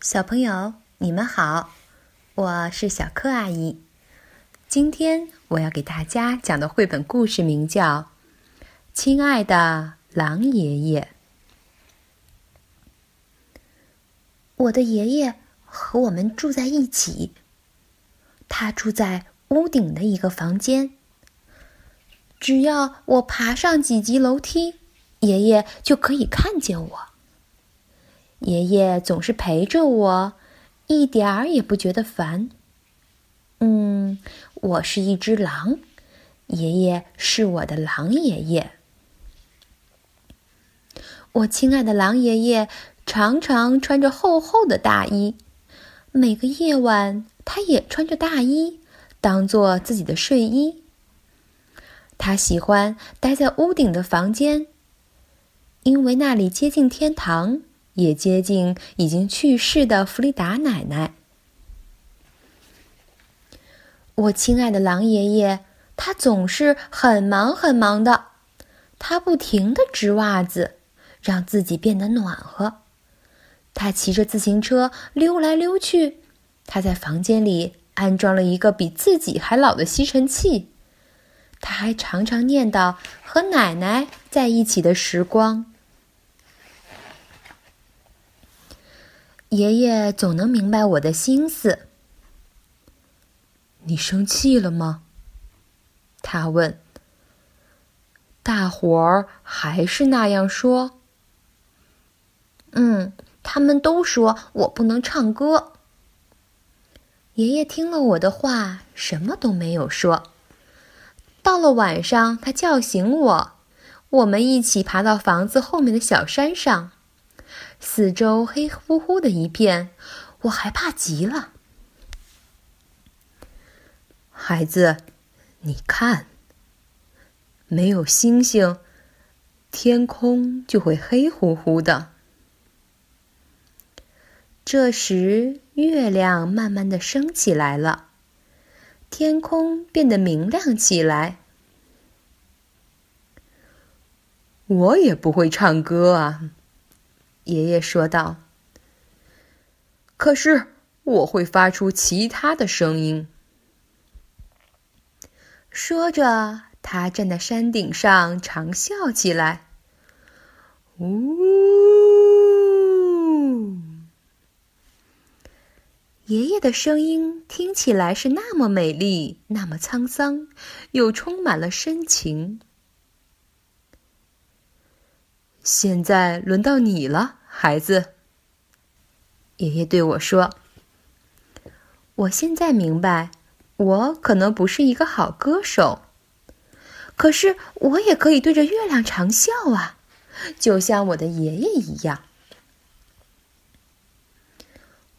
小朋友，你们好，我是小柯阿姨。今天我要给大家讲的绘本故事名叫《亲爱的狼爷爷》。我的爷爷和我们住在一起，他住在屋顶的一个房间。只要我爬上几级楼梯，爷爷就可以看见我。爷爷总是陪着我，一点儿也不觉得烦。嗯，我是一只狼，爷爷是我的狼爷爷。我亲爱的狼爷爷常常穿着厚厚的大衣，每个夜晚他也穿着大衣当做自己的睡衣。他喜欢待在屋顶的房间，因为那里接近天堂。也接近已经去世的弗里达奶奶。我亲爱的狼爷爷，他总是很忙很忙的，他不停的织袜子，让自己变得暖和。他骑着自行车溜来溜去，他在房间里安装了一个比自己还老的吸尘器。他还常常念叨和奶奶在一起的时光。爷爷总能明白我的心思。你生气了吗？他问。大伙儿还是那样说。嗯，他们都说我不能唱歌。爷爷听了我的话，什么都没有说。到了晚上，他叫醒我，我们一起爬到房子后面的小山上。四周黑乎乎的一片，我害怕极了。孩子，你看，没有星星，天空就会黑乎乎的。这时，月亮慢慢的升起来了，天空变得明亮起来。我也不会唱歌啊。爷爷说道：“可是我会发出其他的声音。”说着，他站在山顶上长笑起来。呜！爷爷的声音听起来是那么美丽，那么沧桑，又充满了深情。现在轮到你了。孩子，爷爷对我说：“我现在明白，我可能不是一个好歌手，可是我也可以对着月亮长啸啊，就像我的爷爷一样。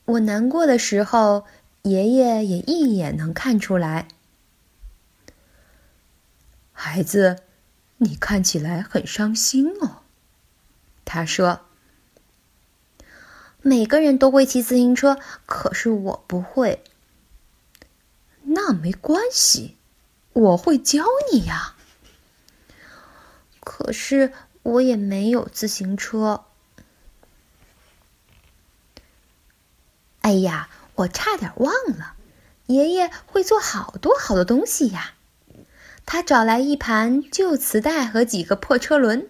我难过的时候，爷爷也一眼能看出来。孩子，你看起来很伤心哦。”他说。每个人都会骑自行车，可是我不会。那没关系，我会教你呀。可是我也没有自行车。哎呀，我差点忘了，爷爷会做好多好多东西呀。他找来一盘旧磁带和几个破车轮，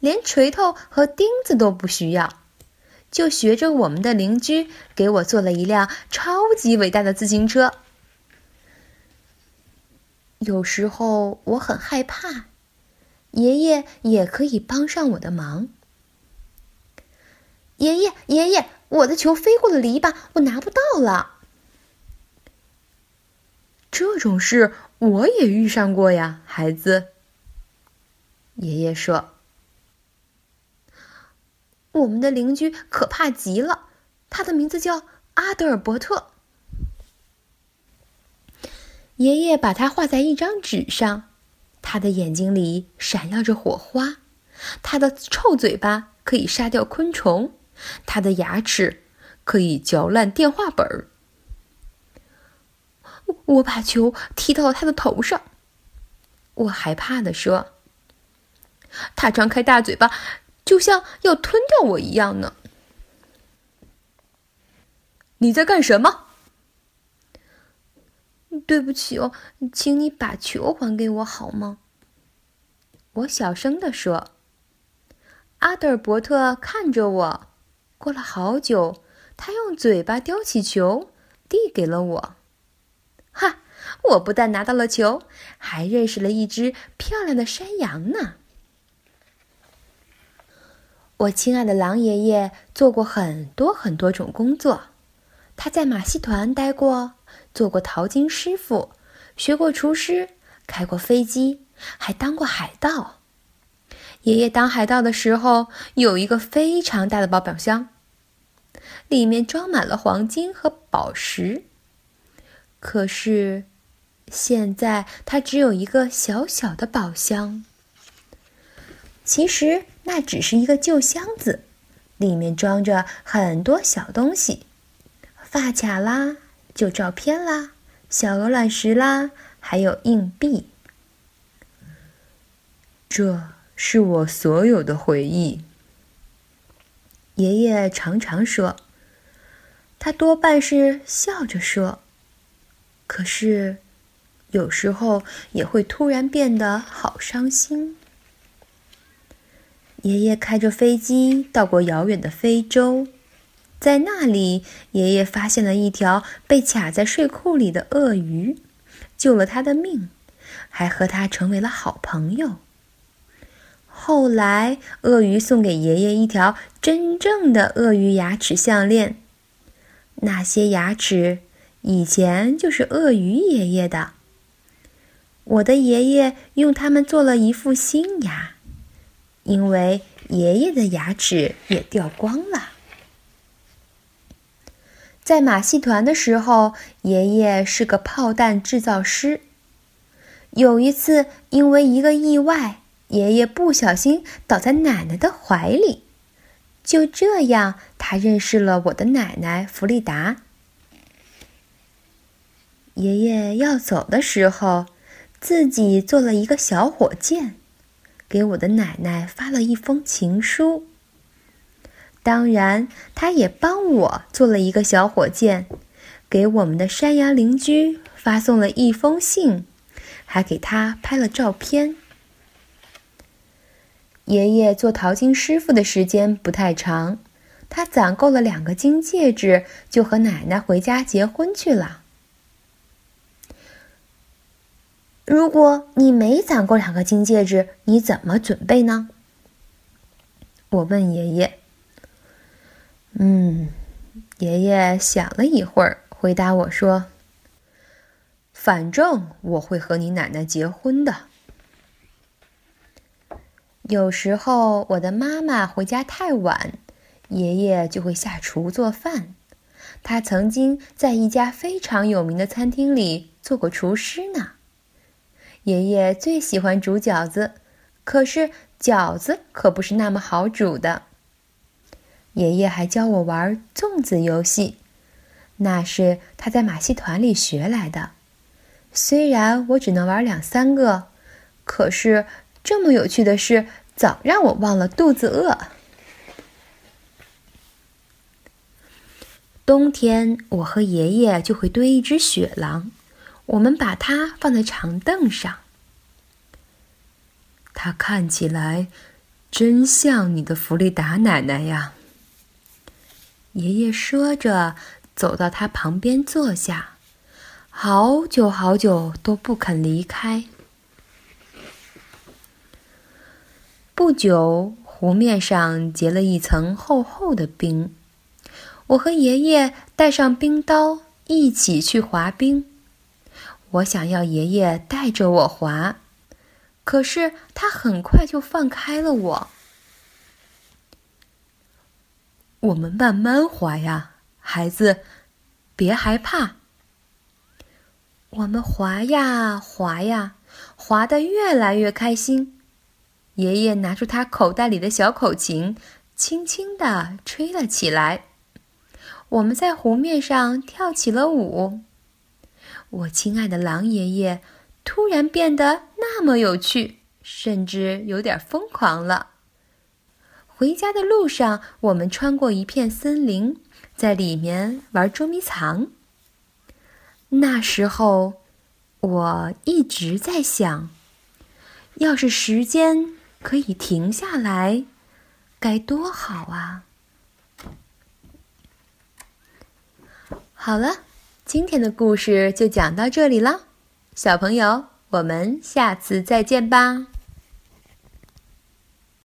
连锤头和钉子都不需要。就学着我们的邻居，给我做了一辆超级伟大的自行车。有时候我很害怕，爷爷也可以帮上我的忙。爷爷，爷爷，我的球飞过了篱笆，我拿不到了。这种事我也遇上过呀，孩子。爷爷说。我们的邻居可怕极了，他的名字叫阿德尔伯特。爷爷把他画在一张纸上，他的眼睛里闪耀着火花，他的臭嘴巴可以杀掉昆虫，他的牙齿可以嚼烂电话本儿。我把球踢到了他的头上，我害怕的说：“他张开大嘴巴。”就像要吞掉我一样呢。你在干什么？对不起哦，请你把球还给我好吗？我小声地说。阿德尔伯特看着我，过了好久，他用嘴巴叼起球，递给了我。哈！我不但拿到了球，还认识了一只漂亮的山羊呢。我亲爱的狼爷爷做过很多很多种工作，他在马戏团待过，做过淘金师傅，学过厨师，开过飞机，还当过海盗。爷爷当海盗的时候，有一个非常大的保管箱，里面装满了黄金和宝石。可是，现在他只有一个小小的宝箱。其实那只是一个旧箱子，里面装着很多小东西：发卡啦、旧照片啦、小鹅卵石啦，还有硬币。这。是我所有的回忆。爷爷常常说，他多半是笑着说，可是有时候也会突然变得好伤心。爷爷开着飞机到过遥远的非洲，在那里，爷爷发现了一条被卡在睡裤里的鳄鱼，救了他的命，还和他成为了好朋友。后来，鳄鱼送给爷爷一条真正的鳄鱼牙齿项链。那些牙齿以前就是鳄鱼爷爷的。我的爷爷用它们做了一副新牙，因为爷爷的牙齿也掉光了。在马戏团的时候，爷爷是个炮弹制造师。有一次，因为一个意外。爷爷不小心倒在奶奶的怀里，就这样，他认识了我的奶奶弗利达。爷爷要走的时候，自己做了一个小火箭，给我的奶奶发了一封情书。当然，他也帮我做了一个小火箭，给我们的山羊邻居发送了一封信，还给他拍了照片。爷爷做淘金师傅的时间不太长，他攒够了两个金戒指，就和奶奶回家结婚去了。如果你没攒够两个金戒指，你怎么准备呢？我问爷爷。嗯，爷爷想了一会儿，回答我说：“反正我会和你奶奶结婚的。”有时候我的妈妈回家太晚，爷爷就会下厨做饭。他曾经在一家非常有名的餐厅里做过厨师呢。爷爷最喜欢煮饺子，可是饺子可不是那么好煮的。爷爷还教我玩粽子游戏，那是他在马戏团里学来的。虽然我只能玩两三个，可是。这么有趣的事，早让我忘了肚子饿。冬天，我和爷爷就会堆一只雪狼，我们把它放在长凳上。它看起来真像你的弗利达奶奶呀。爷爷说着，走到他旁边坐下，好久好久都不肯离开。不久，湖面上结了一层厚厚的冰。我和爷爷带上冰刀，一起去滑冰。我想要爷爷带着我滑，可是他很快就放开了我。我们慢慢滑呀，孩子，别害怕。我们滑呀滑呀，滑得越来越开心。爷爷拿出他口袋里的小口琴，轻轻地吹了起来。我们在湖面上跳起了舞。我亲爱的狼爷爷突然变得那么有趣，甚至有点疯狂了。回家的路上，我们穿过一片森林，在里面玩捉迷藏。那时候，我一直在想，要是时间可以停下来，该多好啊！好了，今天的故事就讲到这里了，小朋友，我们下次再见吧。